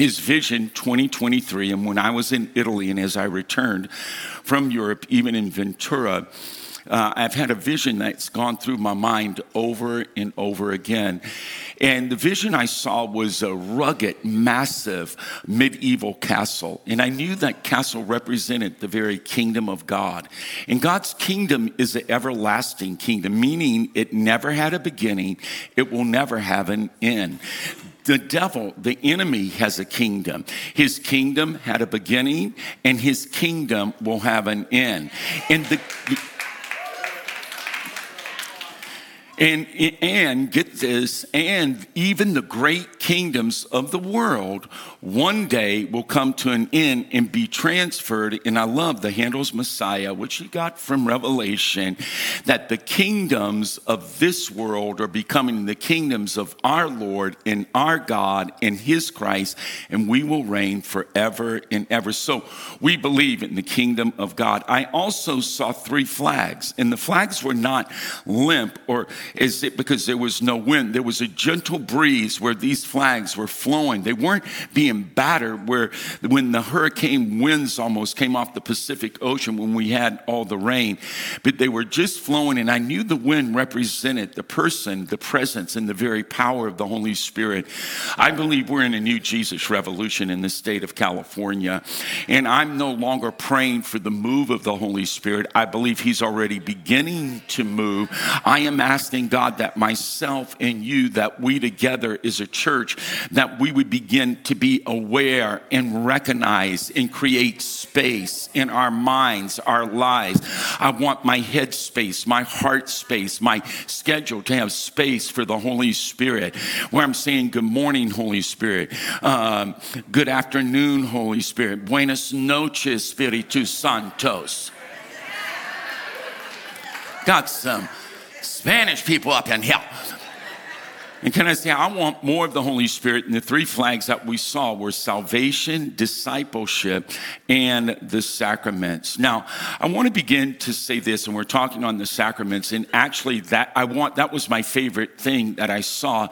is Vision 2023. And when I was in Italy and as I returned from Europe, even in Ventura, uh, I've had a vision that's gone through my mind over and over again. And the vision I saw was a rugged, massive, medieval castle. And I knew that castle represented the very kingdom of God. And God's kingdom is an everlasting kingdom, meaning it never had a beginning, it will never have an end the devil, the enemy, has a kingdom. His kingdom had a beginning, and his kingdom will have an end. And the and, and get this, and even the great kingdoms of the world one day will come to an end and be transferred. And I love the Handel's Messiah, which he got from Revelation, that the kingdoms of this world are becoming the kingdoms of our Lord and our God and his Christ, and we will reign forever and ever. So we believe in the kingdom of God. I also saw three flags, and the flags were not limp or is it because there was no wind? There was a gentle breeze where these flags were flowing. They weren't being battered where when the hurricane winds almost came off the Pacific Ocean when we had all the rain, but they were just flowing. And I knew the wind represented the person, the presence, and the very power of the Holy Spirit. I believe we're in a new Jesus revolution in the state of California. And I'm no longer praying for the move of the Holy Spirit. I believe He's already beginning to move. I am asking God that myself and you, that we together as a church, that we would begin to be aware and recognize and create space in our minds, our lives. I want my head space, my heart space, my schedule to have space for the Holy Spirit, where I'm saying, Good morning, Holy Spirit. Um, good afternoon, Holy Spirit. Buenas noches, Spiritu Santos. Got some Spanish people up in here. And can I say, I want more of the Holy Spirit. And the three flags that we saw were salvation, discipleship, and the sacraments. Now, I want to begin to say this, and we're talking on the sacraments. And actually, that I want that was my favorite thing that I saw.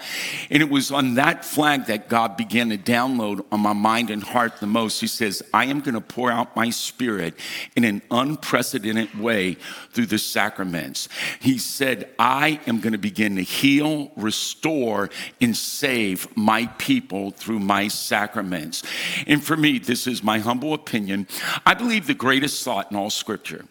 And it was on that flag that God began to download on my mind and heart the most. He says, I am going to pour out my spirit in an unprecedented way through the sacraments. He said, I am going to begin to heal, restore, and save my people through my sacraments. And for me, this is my humble opinion. I believe the greatest thought in all scripture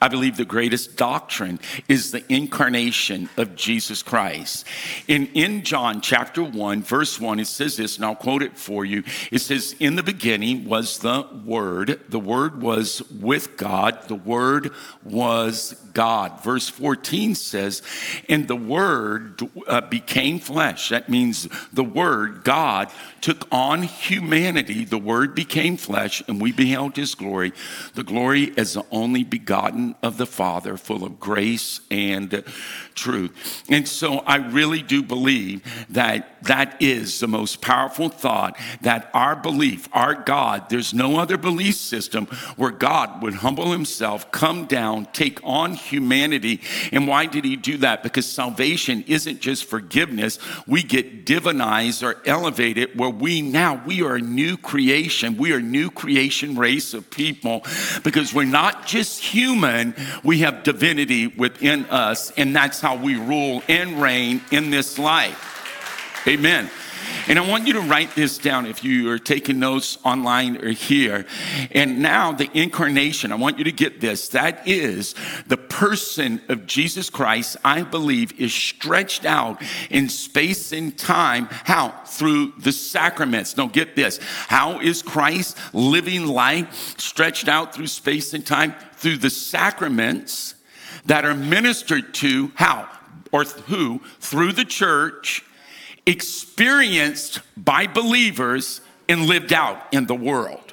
I believe the greatest doctrine is the incarnation of Jesus Christ. In, in John chapter 1, verse 1, it says this, and I'll quote it for you. It says, In the beginning was the Word, the Word was with God, the Word was God. Verse 14 says, And the Word uh, became flesh. That means the Word, God, took on humanity. The Word became flesh, and we beheld His glory. The glory as the only begotten of the Father, full of grace and truth. And so I really do believe that that is the most powerful thought that our belief, our God, there's no other belief system where God would humble himself, come down, take on humanity. And why did he do that? Because salvation isn't just forgiveness. We get divinized or elevated where we now, we are a new creation. We are a new creation race of people because we're not just human, we have divinity within us. And that's how we rule and reign in this life. Amen. And I want you to write this down if you are taking notes online or here. And now, the incarnation, I want you to get this. That is the person of Jesus Christ, I believe, is stretched out in space and time. How? Through the sacraments. Now, get this. How is Christ living life stretched out through space and time? Through the sacraments that are ministered to. How? Or who? Through the church experienced by believers and lived out in the world.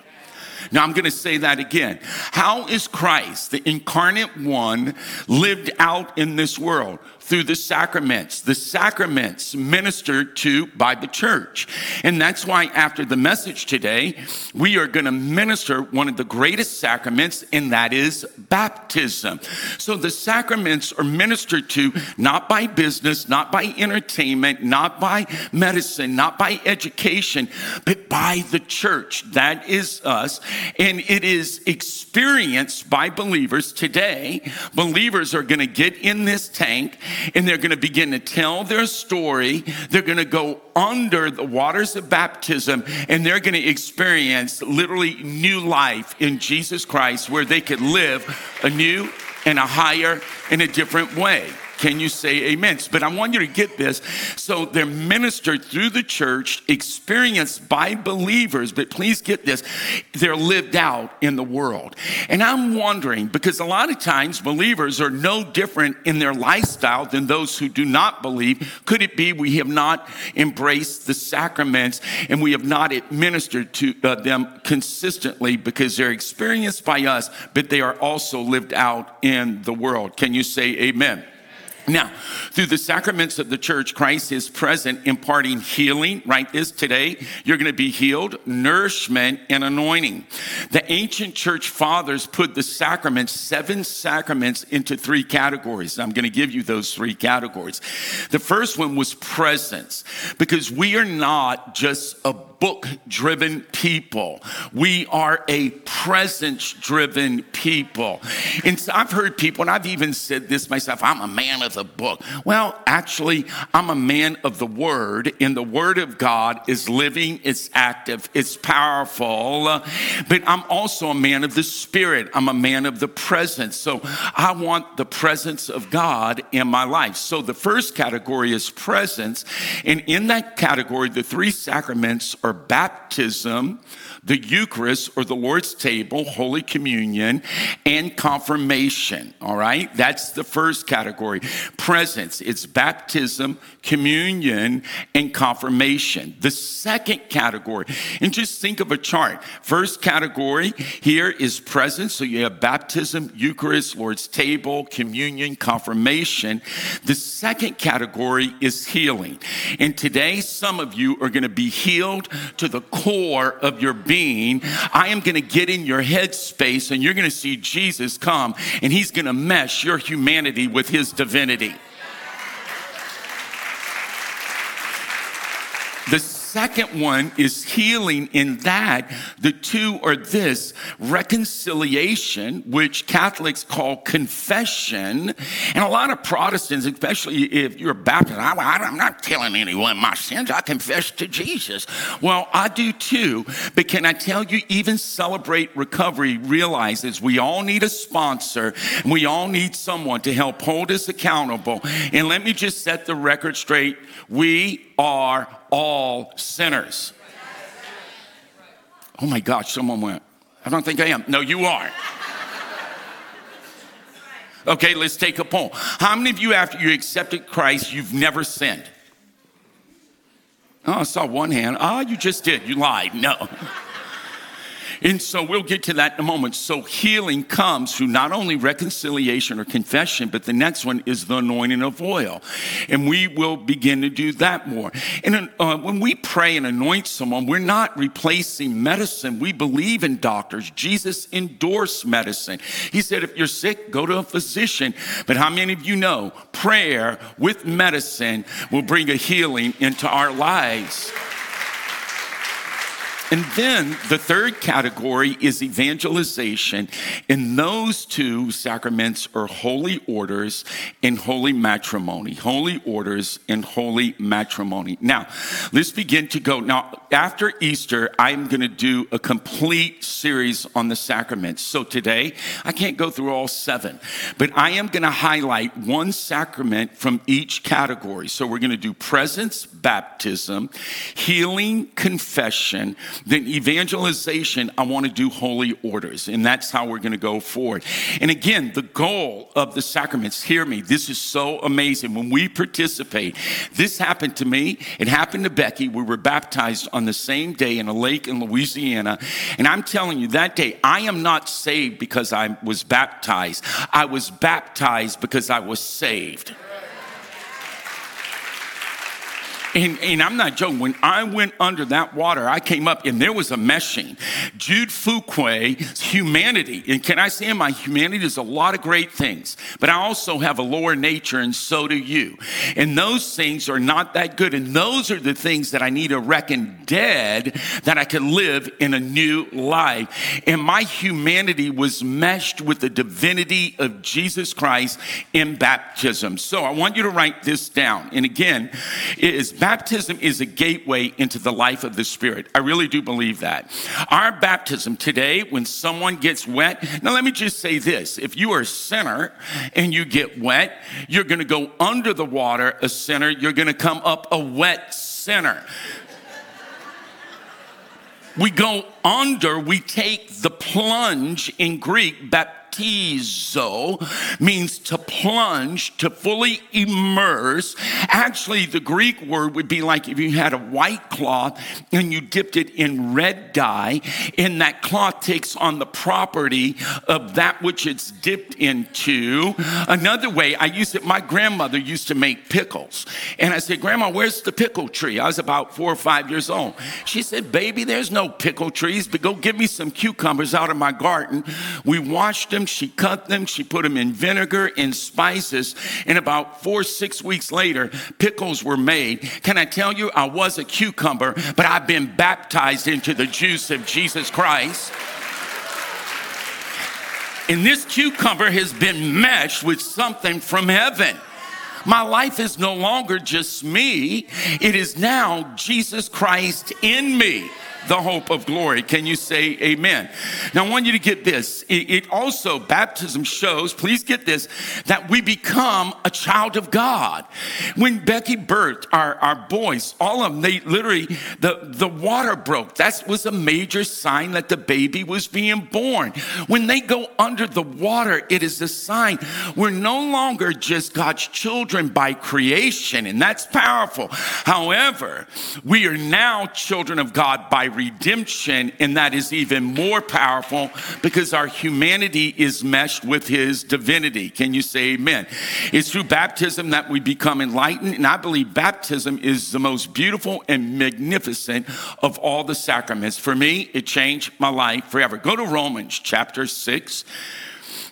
Now I'm going to say that again. How is Christ, the incarnate one, lived out in this world? Through the sacraments. The sacraments ministered to by the church. And that's why after the message today, we are going to minister one of the greatest sacraments, and that is baptism. So the sacraments are ministered to not by business, not by entertainment, not by medicine, not by education, but by the church. That is us. And it is experienced by believers today. Believers are going to get in this tank and they're going to begin to tell their story. They're going to go under the waters of baptism and they're going to experience literally new life in Jesus Christ where they could live a new and a higher in a different way. Can you say amen? But I want you to get this. So they're ministered through the church, experienced by believers, but please get this. They're lived out in the world. And I'm wondering, because a lot of times believers are no different in their lifestyle than those who do not believe. Could it be we have not embraced the sacraments and we have not administered to uh, them consistently because they're experienced by us, but they are also lived out in the world? Can you say amen? Now, through the sacraments of the church, Christ is present, imparting healing. Right this today, you're going to be healed, nourishment, and anointing. The ancient church fathers put the sacraments, seven sacraments, into three categories. I'm going to give you those three categories. The first one was presence, because we are not just a book driven people. We are a presence driven people. And so I've heard people, and I've even said this myself I'm a man of the book. Well, actually, I'm a man of the word, and the word of God is living, it's active, it's powerful. But I'm also a man of the spirit, I'm a man of the presence. So I want the presence of God in my life. So the first category is presence. And in that category, the three sacraments are baptism, the Eucharist or the Lord's table, Holy Communion, and confirmation. All right, that's the first category. Presence, it's baptism, communion, and confirmation. The second category, and just think of a chart. First category here is presence. So you have baptism, Eucharist, Lord's table, communion, confirmation. The second category is healing. And today, some of you are going to be healed to the core of your being. I am going to get in your head space and you're going to see Jesus come and he's going to mesh your humanity with his divinity. The second one is healing in that the two are this reconciliation, which Catholics call confession. And a lot of Protestants, especially if you're a Baptist, I, am not telling anyone my sins. I confess to Jesus. Well, I do too. But can I tell you, even Celebrate Recovery realizes we all need a sponsor and we all need someone to help hold us accountable. And let me just set the record straight. We are all sinners. Oh my gosh, someone went, I don't think I am. No, you are. Okay, let's take a poll. How many of you, after you accepted Christ, you've never sinned? Oh, I saw one hand. Ah, oh, you just did. You lied. No. And so we'll get to that in a moment. So healing comes through not only reconciliation or confession, but the next one is the anointing of oil. And we will begin to do that more. And uh, when we pray and anoint someone, we're not replacing medicine. We believe in doctors. Jesus endorsed medicine. He said, if you're sick, go to a physician. But how many of you know prayer with medicine will bring a healing into our lives? And then the third category is evangelization. And those two sacraments are holy orders and holy matrimony. Holy orders and holy matrimony. Now, let's begin to go. Now, after Easter, I'm going to do a complete series on the sacraments. So today, I can't go through all seven, but I am going to highlight one sacrament from each category. So we're going to do presence, baptism, healing, confession, then evangelization, I want to do holy orders. And that's how we're going to go forward. And again, the goal of the sacraments, hear me, this is so amazing. When we participate, this happened to me, it happened to Becky. We were baptized on the same day in a lake in Louisiana. And I'm telling you, that day, I am not saved because I was baptized. I was baptized because I was saved. And, and, I'm not joking. When I went under that water, I came up and there was a meshing. Jude Fouquier's humanity, and can I say my humanity is a lot of great things, but I also have a lower nature, and so do you. And those things are not that good. And those are the things that I need to reckon dead that I can live in a new life. And my humanity was meshed with the divinity of Jesus Christ in baptism. So I want you to write this down. And again, it is baptism is a gateway into the life of the Spirit. I really do believe that. Our baptism today, when someone gets wet, now let me just say this if you are a sinner and you get wet, you're going to go under the water a sinner, you're going to come up a wet sinner. we go under, we take the plunge in Greek, baptism baptizo means to plunge, to fully immerse. Actually, the Greek word would be like if you had a white cloth and you dipped it in red dye, and that cloth takes on the property of that which it's dipped into. Another way, I used it, my grandmother used to make pickles. And I said, Grandma, where's the pickle tree? I was about four or five years old. She said, Baby, there's no pickle trees, but go give me some cucumbers out of my garden. We washed them she cut them, she put them in vinegar and spices, and about four, six weeks later, pickles were made. Can I tell you, I was a cucumber, but I've been baptized into the juice of Jesus Christ. And this cucumber has been meshed with something from heaven. My life is no longer just me, it is now Jesus Christ in me the hope of glory. Can you say amen? Now, I want you to get this. It, also, baptism shows, please get this, that we become a child of God. When Becky birthed our, our boys, all of them, they literally, the, the water broke. That was a major sign that the baby was being born. When they go under the water, it is a sign we're no longer just God's children by creation, and that's powerful. However, we are now children of God by redemption, and that is even more powerful because our humanity is meshed with his divinity. Can you say amen? It's through baptism that we become enlightened, and I believe baptism is the most beautiful and magnificent of all the sacraments. For me, it changed my life forever. Go to Romans chapter 6.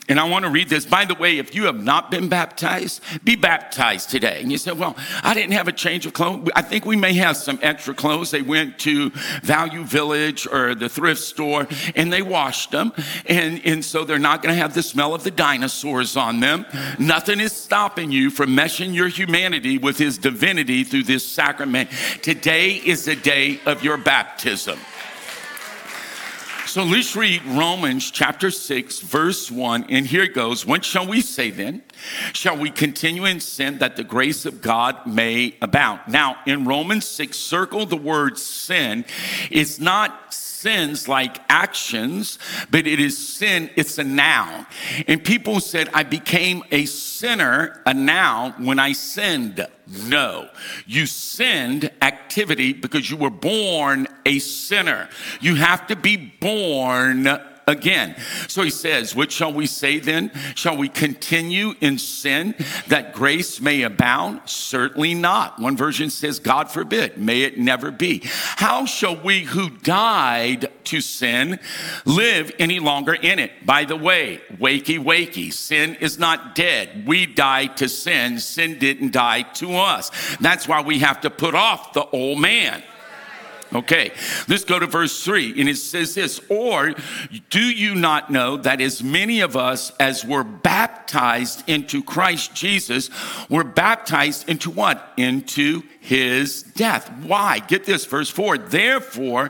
And I want to read this. By the way, if you have not been baptized, be baptized today. And you say, Well, I didn't have a change of clothes. I think we may have some extra clothes. They went to Value Village or the thrift store and they washed them. And, and so they're not going to have the smell of the dinosaurs on them. Nothing is stopping you from meshing your humanity with his divinity through this sacrament. Today is the day of your baptism. So let's read Romans chapter 6, verse 1. And here it goes. What shall we say then? Shall we continue in sin that the grace of God may abound? Now, in Romans 6, circle the word sin. It's not sins like actions, but it is sin, it's a noun. And people said, I became a sinner, a noun, when I sinned. No. You sinned activity because you were born a sinner. You have to be born again. So he says, What shall we say then? Shall we continue in sin that grace may abound? Certainly not. One version says, God forbid, may it never be. How shall we who died to sin live any longer in it? By the way, wakey, wakey, sin is not dead. We died to sin, sin didn't die to us. That's why we have to put off the old man. Okay, let's go to verse 3. And it says this Or do you not know that as many of us as were baptized into Christ Jesus were baptized into what? Into his death. Why? Get this, verse 4. Therefore,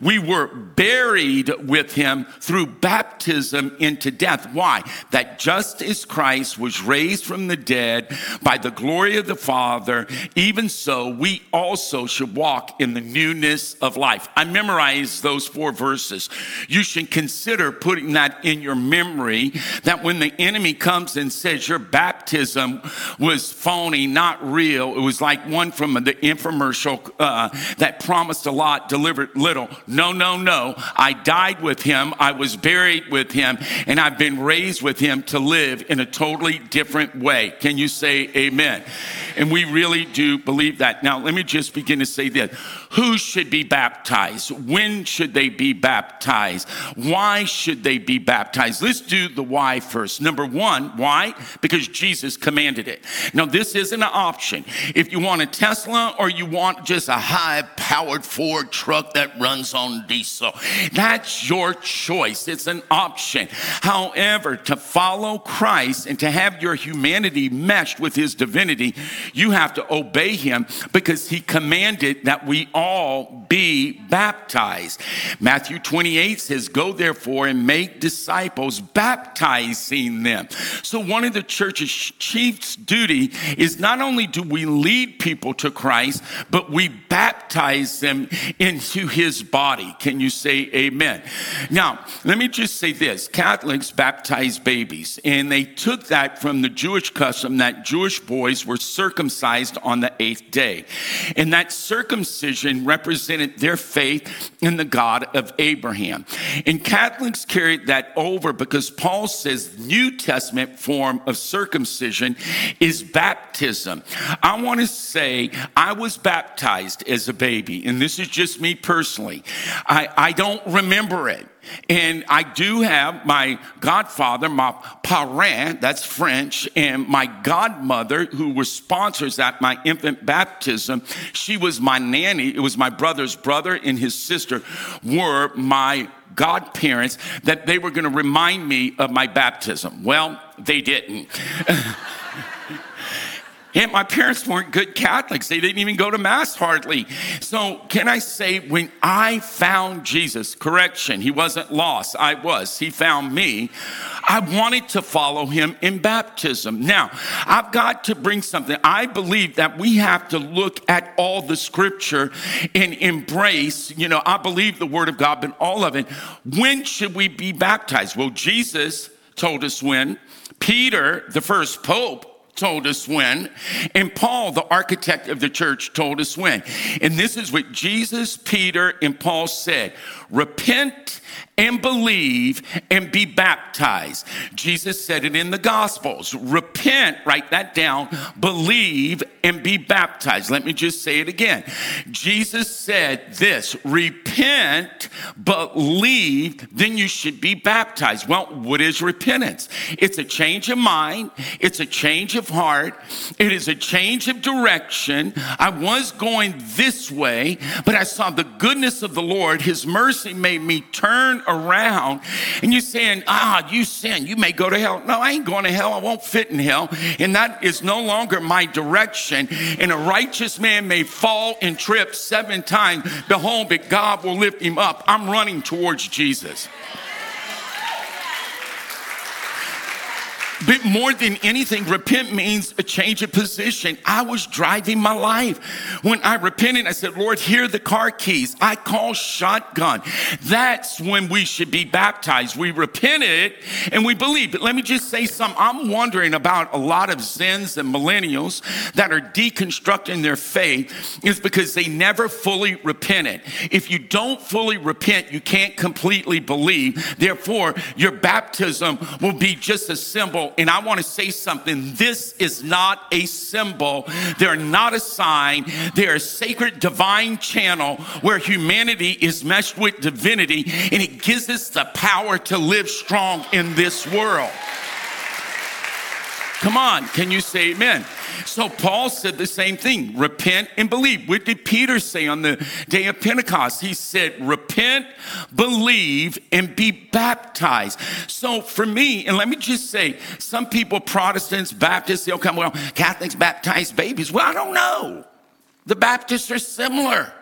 we were buried with him through baptism into death. Why? That just as Christ was raised from the dead by the glory of the Father, even so we also should walk in the newness of life. I memorized those four verses. You should consider putting that in your memory that when the enemy comes and says your baptism was phony, not real, it was like one from the infomercial uh, that promised a lot, delivered little. No, no, no. I died with him, I was buried with him, and I've been raised with him to live in a totally different way. Can you say amen? And we really do believe that. Now, let me just begin to say this who should be baptized? When should they be baptized? Why should they be baptized? Let's do the why first. Number one, why? Because Jesus commanded it. Now, this isn't an option. If you want a Tesla or you want just a high powered Ford truck that runs on diesel, that's your choice. It's an option. However, to follow Christ and to have your humanity meshed with his divinity, you have to obey him because he commanded that we all all be baptized. Matthew 28 says, Go therefore and make disciples, baptizing them. So, one of the church's chief's duty is not only do we lead people to Christ, but we baptize them into his body. Can you say amen? Now, let me just say this Catholics baptize babies, and they took that from the Jewish custom that Jewish boys were circumcised on the eighth day. And that circumcision represented their faith in the God of Abraham. And Catholics carried that over because Paul says New Testament form of circumcision is baptism. I want to say I was baptized as a baby, and this is just me personally. I, I don't remember it. And I do have my godfather, my parrain, that's French, and my godmother, who were sponsors at my infant baptism. She was my nanny. It was my brother's brother and his sister were my godparents that they were going to remind me of my baptism. Well, they didn't. And my parents weren't good Catholics. They didn't even go to Mass hardly. So, can I say, when I found Jesus, correction, he wasn't lost. I was. He found me. I wanted to follow him in baptism. Now, I've got to bring something. I believe that we have to look at all the scripture and embrace, you know, I believe the word of God, but all of it. When should we be baptized? Well, Jesus told us when. Peter, the first pope, told us when, and Paul, the architect of the church, told us when. And this is what Jesus, Peter, and Paul said repent and believe and be baptized. Jesus said it in the Gospels repent, write that down, believe and be baptized. Let me just say it again. Jesus said this repent, believe, then you should be baptized. Well, what is repentance? It's a change of mind, it's a change of heart, it is a change of direction. I was going this way, but I saw the goodness of the Lord, His mercy made me turn around and you're saying, ah, you sin, you may go to hell. No, I ain't going to hell. I won't fit in hell. And that is no longer my direction. And a righteous man may fall and trip seven times. Behold, but God will lift him up. I'm running towards Jesus. But more than anything, repent means a change of position. I was driving my life. When I repented, I said, Lord, here are the car keys. I call shotgun. That's when we should be baptized. We repented and we believe. But let me just say something. I'm wondering about a lot of Zens and millennials that are deconstructing their faith is because they never fully repented. If you don't fully repent, you can't completely believe. Therefore, your baptism will be just a symbol and I want to say something. This is not a symbol, they're not a sign, they're a sacred divine channel where humanity is meshed with divinity, and it gives us the power to live strong in this world. Come on, can you say amen? So Paul said the same thing repent and believe. What did Peter say on the day of Pentecost? He said, repent, believe, and be baptized. So for me, and let me just say, some people, Protestants, Baptists, they'll come, well, Catholics baptize babies. Well, I don't know. The Baptists are similar.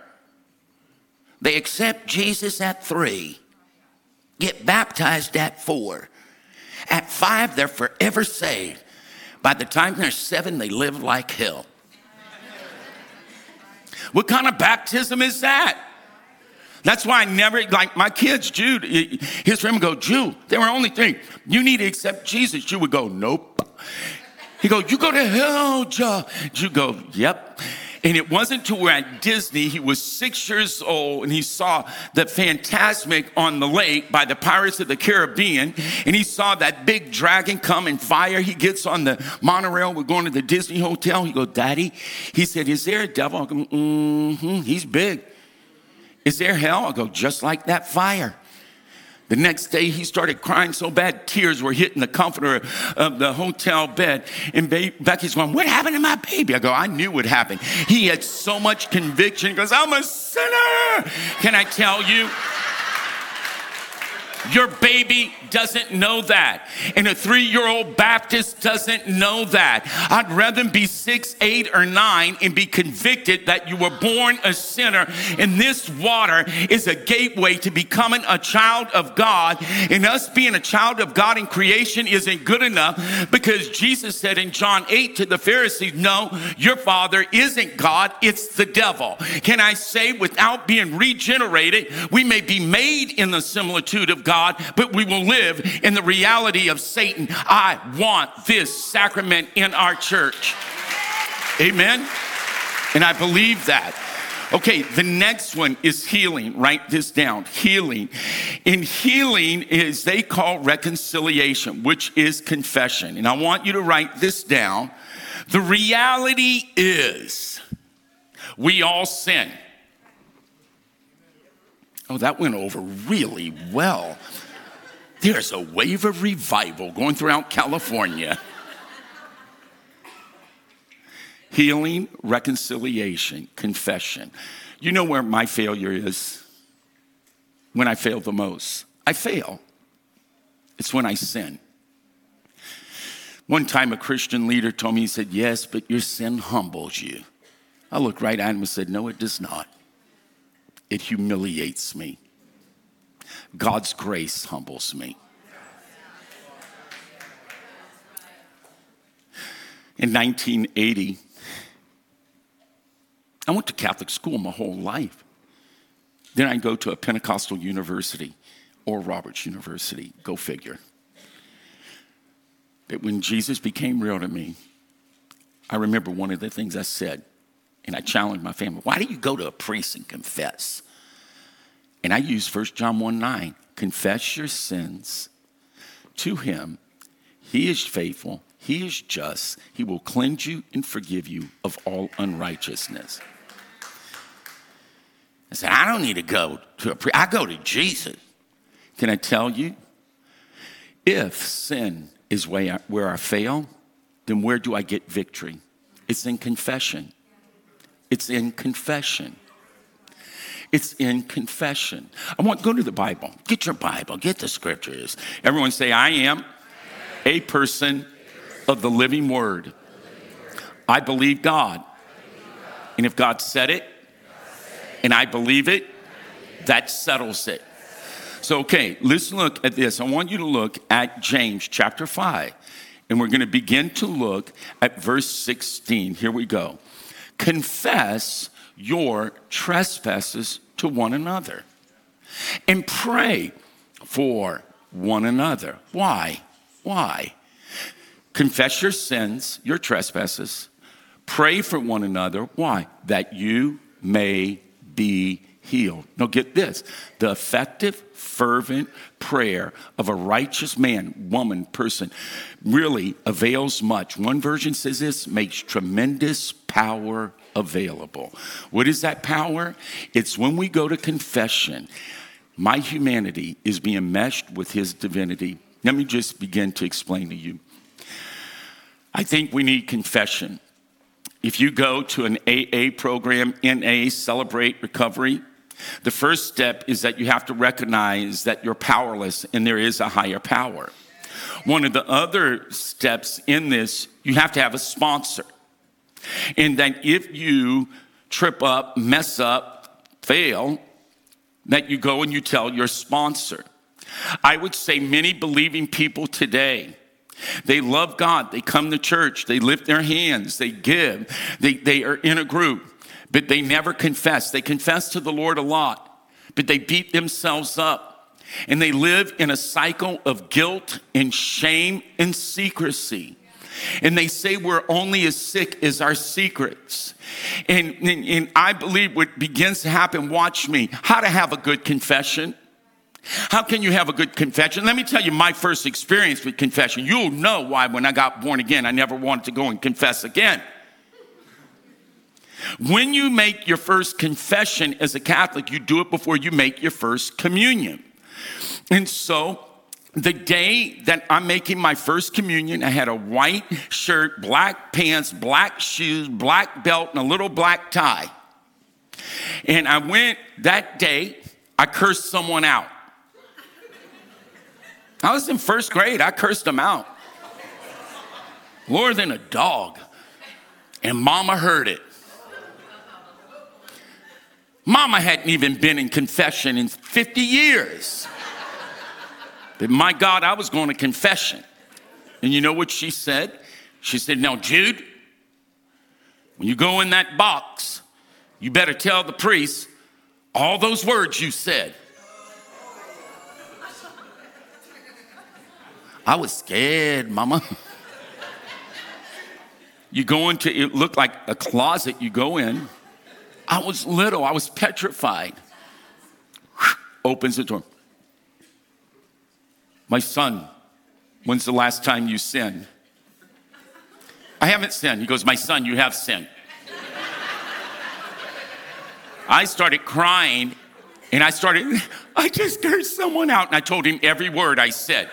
They accept Jesus at three, get baptized at four. At five, they're forever saved. By the time they're seven, they live like hell. What kind of baptism is that? That's why I never, like my kids, Jude, his friend would go, Jude, there were only three. You need to accept Jesus. Jude would go, nope. He go, you go to hell, Jude. Jude go, yep. And it wasn't till we're at Disney, he was six years old, and he saw the Fantasmic on the lake by the Pirates of the Caribbean. And he saw that big dragon come in fire. He gets on the monorail. We're going to the Disney Hotel. He goes, Daddy, he said, Is there a devil? I go, mm-hmm, he's big. Is there hell? I go, just like that fire. The next day, he started crying so bad, tears were hitting the comforter of the hotel bed. And Becky's going, What happened to my baby? I go, I knew what happened. He had so much conviction. He goes, I'm a sinner. Can I tell you? Your baby doesn't know that. And a three year old Baptist doesn't know that. I'd rather be six, eight, or nine and be convicted that you were born a sinner. And this water is a gateway to becoming a child of God. And us being a child of God in creation isn't good enough because Jesus said in John 8 to the Pharisees, No, your father isn't God, it's the devil. Can I say, without being regenerated, we may be made in the similitude of God, but we will live live in the reality of Satan. I want this sacrament in our church. Amen. And I believe that. Okay, the next one is healing. Write this down. Healing. In healing is they call reconciliation, which is confession. And I want you to write this down. The reality is we all sin. Oh, that went over really well. There's a wave of revival going throughout California. Healing, reconciliation, confession. You know where my failure is? When I fail the most. I fail. It's when I sin. One time a Christian leader told me, he said, Yes, but your sin humbles you. I looked right at him and said, No, it does not. It humiliates me. God's grace humbles me. In 1980, I went to Catholic school my whole life. Then I go to a Pentecostal university Oral Roberts University, go figure. But when Jesus became real to me, I remember one of the things I said, and I challenged my family why do you go to a priest and confess? And I use 1 John 1 9. Confess your sins to him. He is faithful, he is just. He will cleanse you and forgive you of all unrighteousness. I said, I don't need to go to a priest. I go to Jesus. Can I tell you? If sin is where I fail, then where do I get victory? It's in confession. It's in confession. It's in confession. I want go to the Bible. Get your Bible. Get the scriptures. Everyone say, I am a person of the living word. I believe God. And if God said it and I believe it, that settles it. So, okay, let's look at this. I want you to look at James chapter 5. And we're going to begin to look at verse 16. Here we go. Confess your trespasses to one another and pray for one another. Why? Why? Confess your sins, your trespasses. Pray for one another. Why? That you may be healed. Now, get this the effective, fervent prayer of a righteous man, woman, person really avails much. One version says this makes tremendous power available. What is that power? It's when we go to confession. My humanity is being meshed with his divinity. Let me just begin to explain to you. I think we need confession. If you go to an AA program, NA, Celebrate Recovery, the first step is that you have to recognize that you're powerless and there is a higher power. One of the other steps in this, you have to have a sponsor. And that if you trip up, mess up, fail, that you go and you tell your sponsor. I would say many believing people today they love God. They come to church. They lift their hands. They give. They, they are in a group, but they never confess. They confess to the Lord a lot, but they beat themselves up and they live in a cycle of guilt and shame and secrecy. And they say we're only as sick as our secrets. And, and, and I believe what begins to happen, watch me, how to have a good confession. How can you have a good confession? Let me tell you my first experience with confession. You'll know why when I got born again, I never wanted to go and confess again. When you make your first confession as a Catholic, you do it before you make your first communion. And so, the day that I'm making my first communion, I had a white shirt, black pants, black shoes, black belt, and a little black tie. And I went that day, I cursed someone out. I was in first grade, I cursed them out. More than a dog. And mama heard it. Mama hadn't even been in confession in 50 years. But my God, I was going to confession. And you know what she said? She said, Now, Jude, when you go in that box, you better tell the priest all those words you said. I was scared, mama. you go into it looked like a closet you go in I was little, I was petrified. Opens the door. My son, when's the last time you sinned? I haven't sinned. He goes, My son, you have sinned. I started crying and I started, I just cursed someone out and I told him every word I said.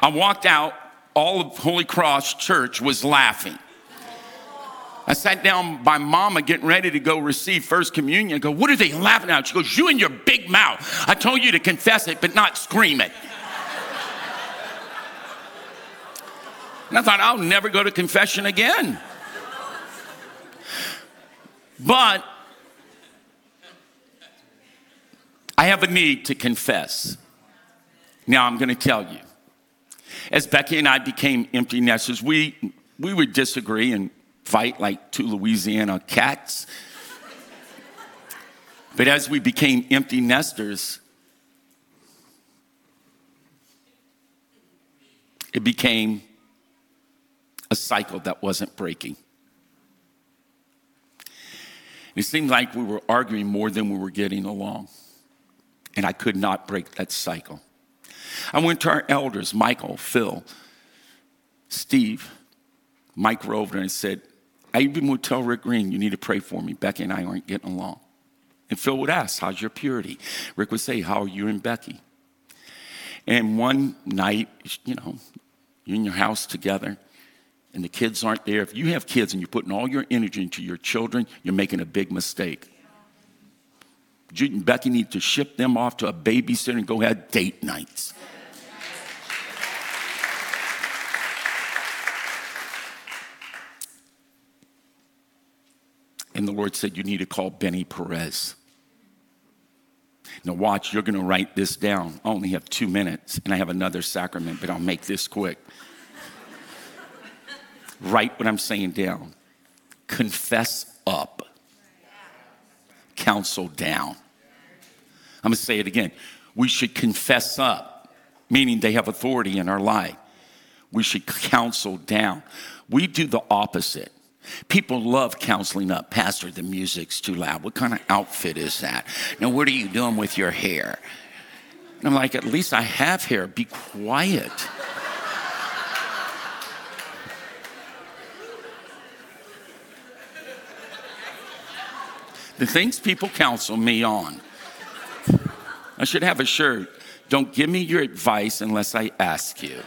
I walked out, all of Holy Cross Church was laughing. I sat down by mama getting ready to go receive first communion. I go, what are they laughing at? She goes, you and your big mouth. I told you to confess it, but not scream it. And I thought, I'll never go to confession again. But I have a need to confess. Now I'm going to tell you. As Becky and I became empty nesters, we, we would disagree and fight like two Louisiana cats. but as we became empty nesters, it became a cycle that wasn't breaking. It seemed like we were arguing more than we were getting along. And I could not break that cycle. I went to our elders, Michael, Phil, Steve, Mike Rovner, and said, I even would tell Rick Green, you need to pray for me. Becky and I aren't getting along. And Phil would ask, How's your purity? Rick would say, How are you and Becky? And one night, you know, you're in your house together and the kids aren't there. If you have kids and you're putting all your energy into your children, you're making a big mistake. Jude and Becky need to ship them off to a babysitter and go have date nights. And the Lord said, You need to call Benny Perez. Now, watch, you're going to write this down. I only have two minutes, and I have another sacrament, but I'll make this quick. write what I'm saying down. Confess up, counsel down. I'm going to say it again. We should confess up, meaning they have authority in our life. We should counsel down. We do the opposite. People love counseling up. Pastor, the music's too loud. What kind of outfit is that? Now, what are you doing with your hair? And I'm like, at least I have hair. Be quiet. the things people counsel me on. I should have a shirt. Don't give me your advice unless I ask you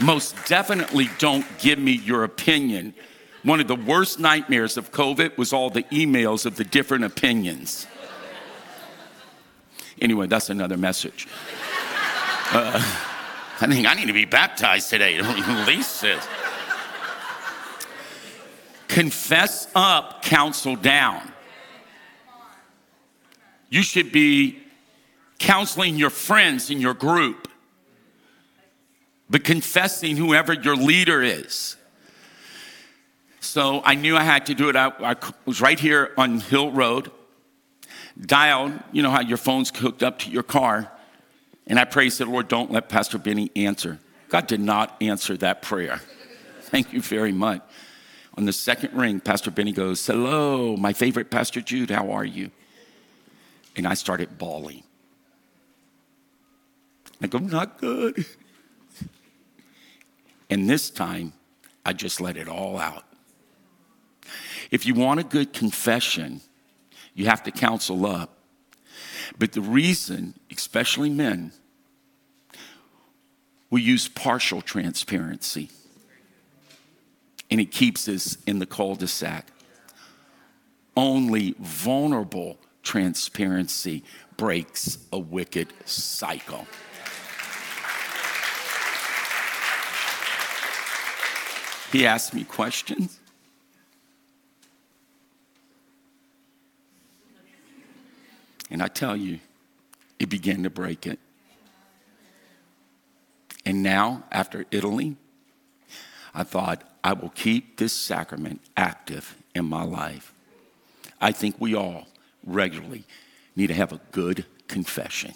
most definitely don't give me your opinion. One of the worst nightmares of COVID was all the emails of the different opinions. Anyway, that's another message. Uh, I think I need to be baptized today, least says. Confess up, counsel down. You should be counseling your friends in your group but confessing whoever your leader is. So I knew I had to do it. I, I was right here on Hill Road, dialed, you know how your phone's hooked up to your car. And I prayed, said, Lord, don't let Pastor Benny answer. God did not answer that prayer. Thank you very much. On the second ring, Pastor Benny goes, Hello, my favorite Pastor Jude, how are you? And I started bawling. I go, Not good. And this time, I just let it all out. If you want a good confession, you have to counsel up. But the reason, especially men, we use partial transparency and it keeps us in the cul de sac. Only vulnerable transparency breaks a wicked cycle. He asked me questions. And I tell you, it began to break it. And now, after Italy, I thought, I will keep this sacrament active in my life. I think we all regularly need to have a good confession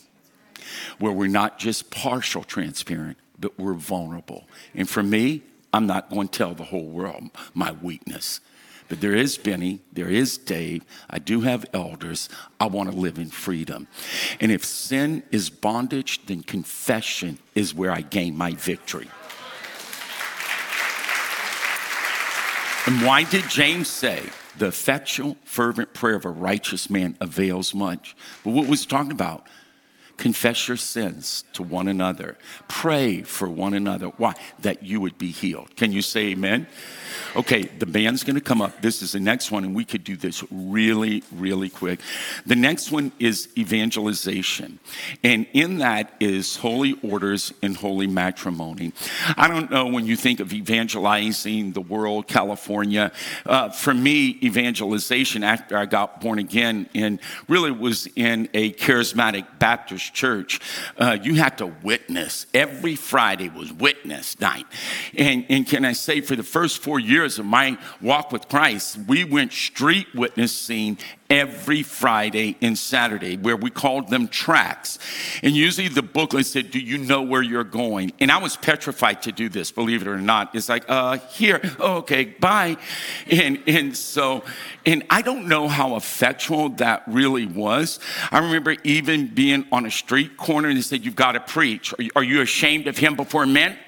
where we're not just partial transparent, but we're vulnerable. And for me, I'm not going to tell the whole world my weakness. But there is Benny, there is Dave. I do have elders. I want to live in freedom. And if sin is bondage, then confession is where I gain my victory. And why did James say, the effectual, fervent prayer of a righteous man avails much? But what was he talking about? Confess your sins to one another. Pray for one another. Why? That you would be healed. Can you say amen? Okay, the band's gonna come up. This is the next one, and we could do this really, really quick. The next one is evangelization. And in that is holy orders and holy matrimony. I don't know when you think of evangelizing the world, California. Uh, for me, evangelization after I got born again and really was in a charismatic Baptist church, uh, you had to witness. Every Friday was witness night. And, and can I say, for the first four years, of my walk with Christ, we went street witnessing every Friday and Saturday, where we called them tracks. And usually the booklet said, Do you know where you're going? And I was petrified to do this, believe it or not. It's like, uh, here, oh, okay, bye. And and so, and I don't know how effectual that really was. I remember even being on a street corner and they said, You've got to preach. Are you ashamed of him before men?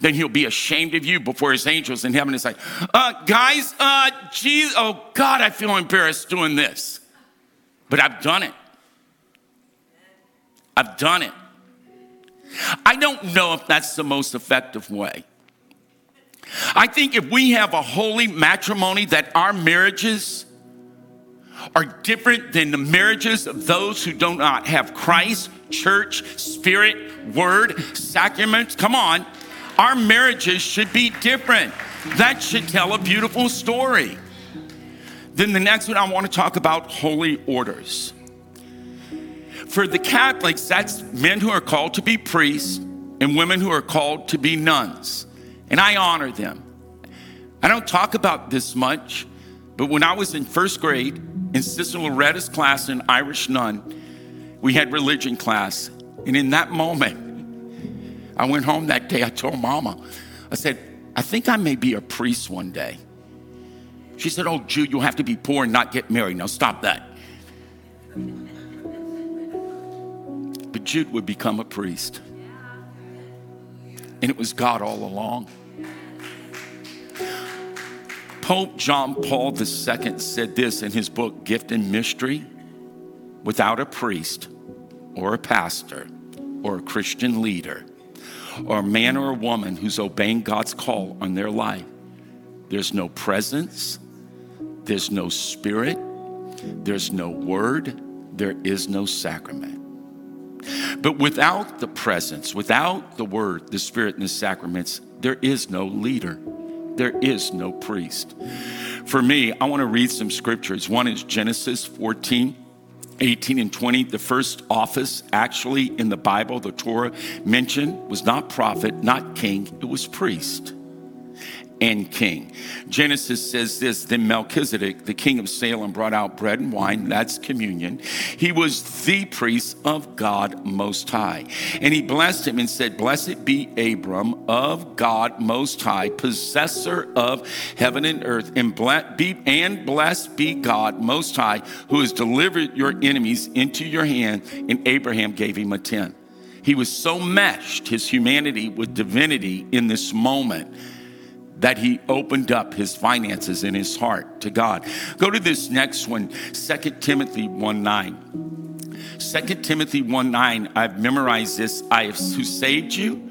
Then he'll be ashamed of you before his angels in heaven. It's like, uh, guys, uh, geez, oh God, I feel embarrassed doing this. But I've done it. I've done it. I don't know if that's the most effective way. I think if we have a holy matrimony, that our marriages are different than the marriages of those who do not have Christ, church, spirit, word, sacraments. Come on. Our marriages should be different. That should tell a beautiful story. Then the next one, I want to talk about holy orders. For the Catholics, that's men who are called to be priests and women who are called to be nuns. And I honor them. I don't talk about this much, but when I was in first grade in Sister Loretta's class an Irish nun, we had religion class. And in that moment, I went home that day. I told mama, I said, I think I may be a priest one day. She said, Oh, Jude, you'll have to be poor and not get married. Now stop that. But Jude would become a priest. And it was God all along. Pope John Paul II said this in his book, Gift and Mystery without a priest or a pastor or a Christian leader, or a man or a woman who's obeying God's call on their life, there's no presence, there's no spirit, there's no word, there is no sacrament. But without the presence, without the word, the spirit, and the sacraments, there is no leader. There is no priest. For me, I want to read some scriptures. One is Genesis 14, 18 and 20, the first office actually in the Bible, the Torah mentioned, was not prophet, not king, it was priest. And king. Genesis says this Then Melchizedek, the king of Salem, brought out bread and wine. That's communion. He was the priest of God Most High. And he blessed him and said, Blessed be Abram of God Most High, possessor of heaven and earth, and, be, and blessed be God Most High, who has delivered your enemies into your hand. And Abraham gave him a tenth. He was so meshed, his humanity with divinity in this moment that he opened up his finances in his heart to God. Go to this next one, 2 Timothy 1 9. 2 Timothy 1 9, I've memorized this. I have who saved you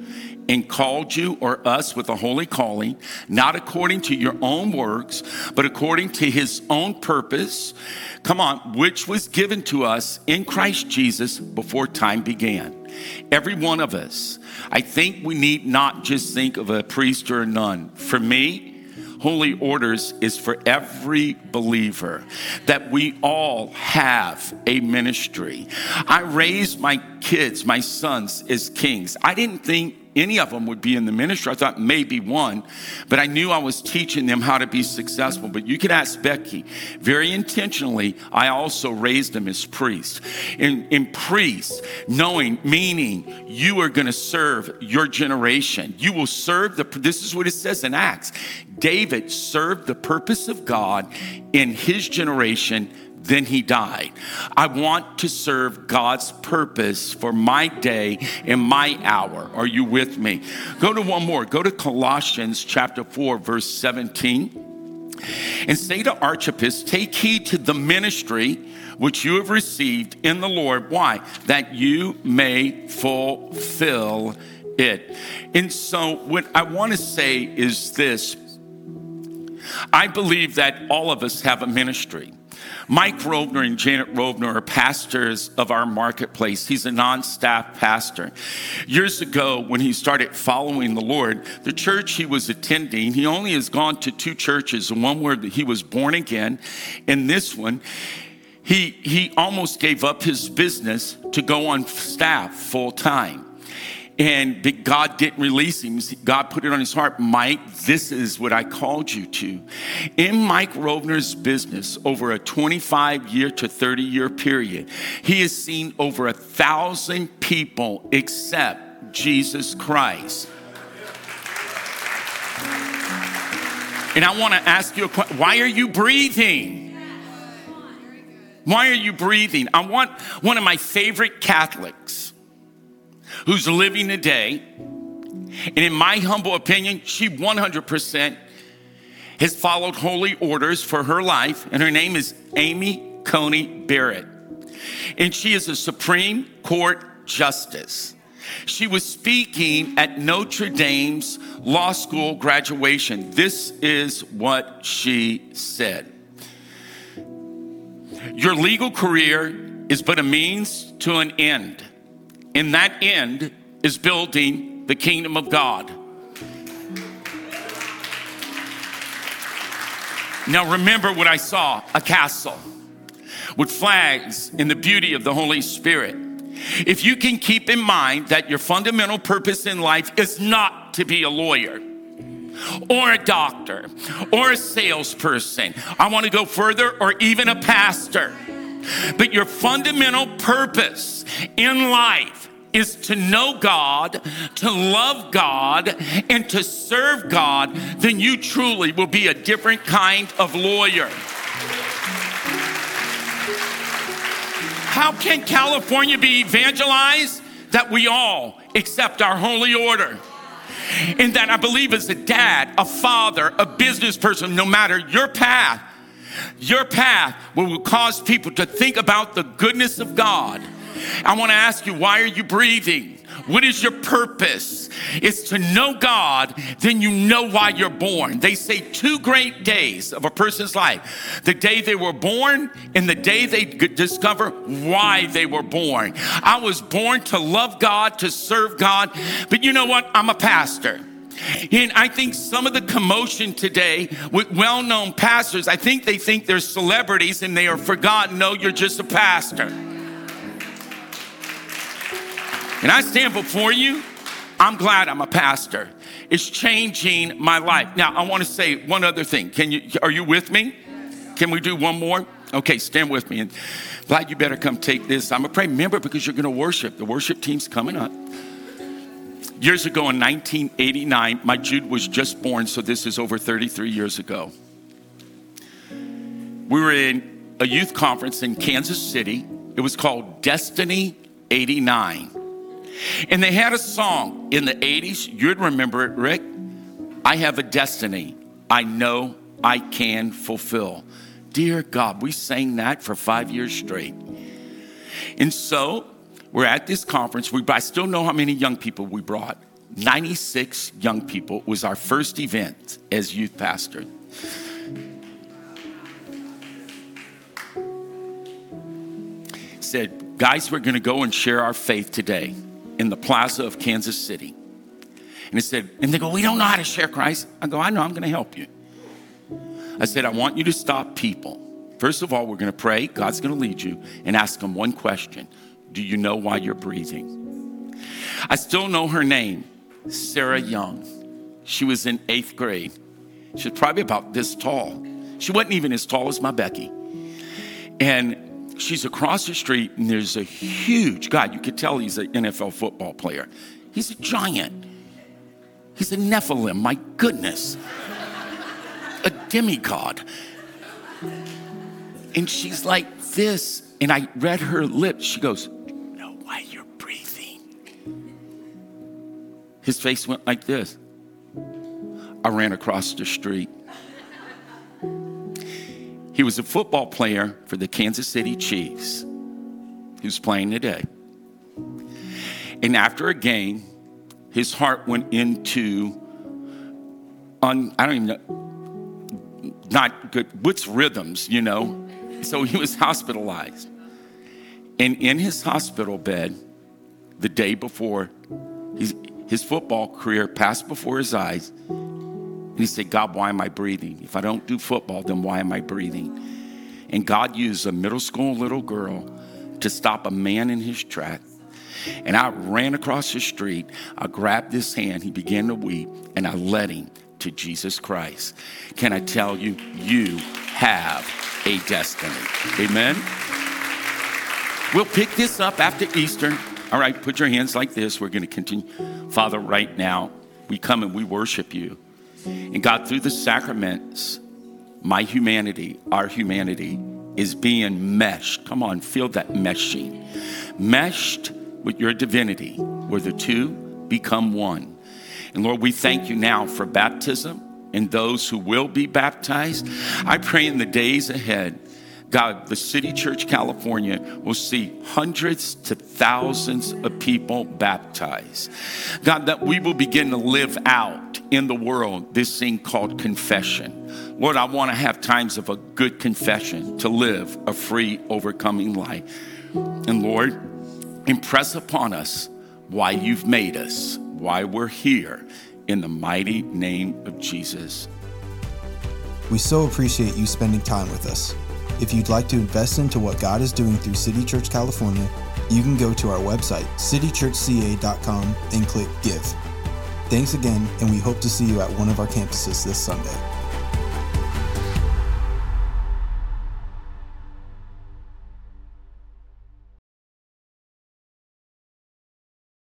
and called you or us with a holy calling, not according to your own works, but according to his own purpose. Come on, which was given to us in Christ Jesus before time began. Every one of us, I think we need not just think of a priest or a nun. For me, holy orders is for every believer that we all have a ministry. I raised my kids, my sons, as kings. I didn't think any of them would be in the ministry. I thought maybe one, but I knew I was teaching them how to be successful. But you could ask Becky. Very intentionally, I also raised them as priests. In, in priests, knowing, meaning you are going to serve your generation. You will serve the, this is what it says in Acts. David served the purpose of God in his generation then he died. I want to serve God's purpose for my day and my hour. Are you with me? Go to one more. Go to Colossians chapter 4, verse 17. And say to Archippus, Take heed to the ministry which you have received in the Lord. Why? That you may fulfill it. And so, what I want to say is this I believe that all of us have a ministry. Mike Rovner and Janet Rovner are pastors of our marketplace. He's a non staff pastor. Years ago, when he started following the Lord, the church he was attending, he only has gone to two churches, the one where he was born again, and this one, he, he almost gave up his business to go on staff full time and God didn't release him. God put it on his heart, Mike, this is what I called you to. In Mike Rovner's business, over a 25 year to 30 year period, he has seen over a thousand people accept Jesus Christ. And I want to ask you a question why are you breathing? Why are you breathing? I want one of my favorite Catholics who's living today. And in my humble opinion, she 100% has followed holy orders for her life. And her name is Amy Coney Barrett. And she is a Supreme Court Justice. She was speaking at Notre Dame's law school graduation. This is what she said Your legal career is but a means to an end. And that end is building the kingdom of God. Now, remember what I saw a castle with flags in the beauty of the Holy Spirit. If you can keep in mind that your fundamental purpose in life is not to be a lawyer, or a doctor, or a salesperson, I want to go further, or even a pastor. But your fundamental purpose in life is to know God, to love God, and to serve God, then you truly will be a different kind of lawyer. How can California be evangelized? That we all accept our holy order. And that I believe as a dad, a father, a business person, no matter your path, your path will cause people to think about the goodness of God. I want to ask you, why are you breathing? What is your purpose? It's to know God, then you know why you're born. They say two great days of a person's life the day they were born and the day they discover why they were born. I was born to love God, to serve God, but you know what? I'm a pastor. And I think some of the commotion today with well known pastors, I think they think they're celebrities and they are forgotten. No, you're just a pastor. And I stand before you I'm glad I'm a pastor. It's changing my life. Now, I want to say one other thing. Can you are you with me? Can we do one more? Okay, stand with me. And glad you better come take this. I'm a pray. Remember, because you're going to worship. The worship team's coming up. Years ago in 1989, my Jude was just born, so this is over 33 years ago. We were in a youth conference in Kansas City. It was called Destiny 89. And they had a song in the 80s. You'd remember it, Rick. I have a destiny I know I can fulfill. Dear God, we sang that for five years straight. And so we're at this conference. We, I still know how many young people we brought. 96 young people was our first event as youth pastor. Said, guys, we're going to go and share our faith today in the plaza of Kansas City. And he said, and they go, we don't know how to share Christ. I go, I know, I'm going to help you. I said, I want you to stop people. First of all, we're going to pray. God's going to lead you and ask them one question Do you know why you're breathing? I still know her name, Sarah Young. She was in eighth grade. She was probably about this tall. She wasn't even as tall as my Becky. And she's across the street and there's a huge guy. You could tell he's an NFL football player. He's a giant. He's a Nephilim, my goodness. a demigod. And she's like this. And I read her lips. She goes, His face went like this. I ran across the street. He was a football player for the Kansas City Chiefs who's playing today. And after a game, his heart went into, un, I don't even know, not good, what's rhythms, you know? So he was hospitalized. And in his hospital bed, the day before, his, his football career passed before his eyes. And he said, God, why am I breathing? If I don't do football, then why am I breathing? And God used a middle school little girl to stop a man in his track. And I ran across the street. I grabbed his hand. He began to weep, and I led him to Jesus Christ. Can I tell you, you have a destiny? Amen. We'll pick this up after Easter. All right, put your hands like this. We're going to continue. Father, right now, we come and we worship you. And God, through the sacraments, my humanity, our humanity, is being meshed. Come on, feel that meshing. Meshed with your divinity, where the two become one. And Lord, we thank you now for baptism and those who will be baptized. I pray in the days ahead God, the City Church California will see hundreds to thousands of people baptized. God, that we will begin to live out in the world this thing called confession. Lord, I want to have times of a good confession to live a free, overcoming life. And Lord, impress upon us why you've made us, why we're here, in the mighty name of Jesus. We so appreciate you spending time with us. If you'd like to invest into what God is doing through City Church California, you can go to our website, citychurchca.com, and click Give. Thanks again, and we hope to see you at one of our campuses this Sunday.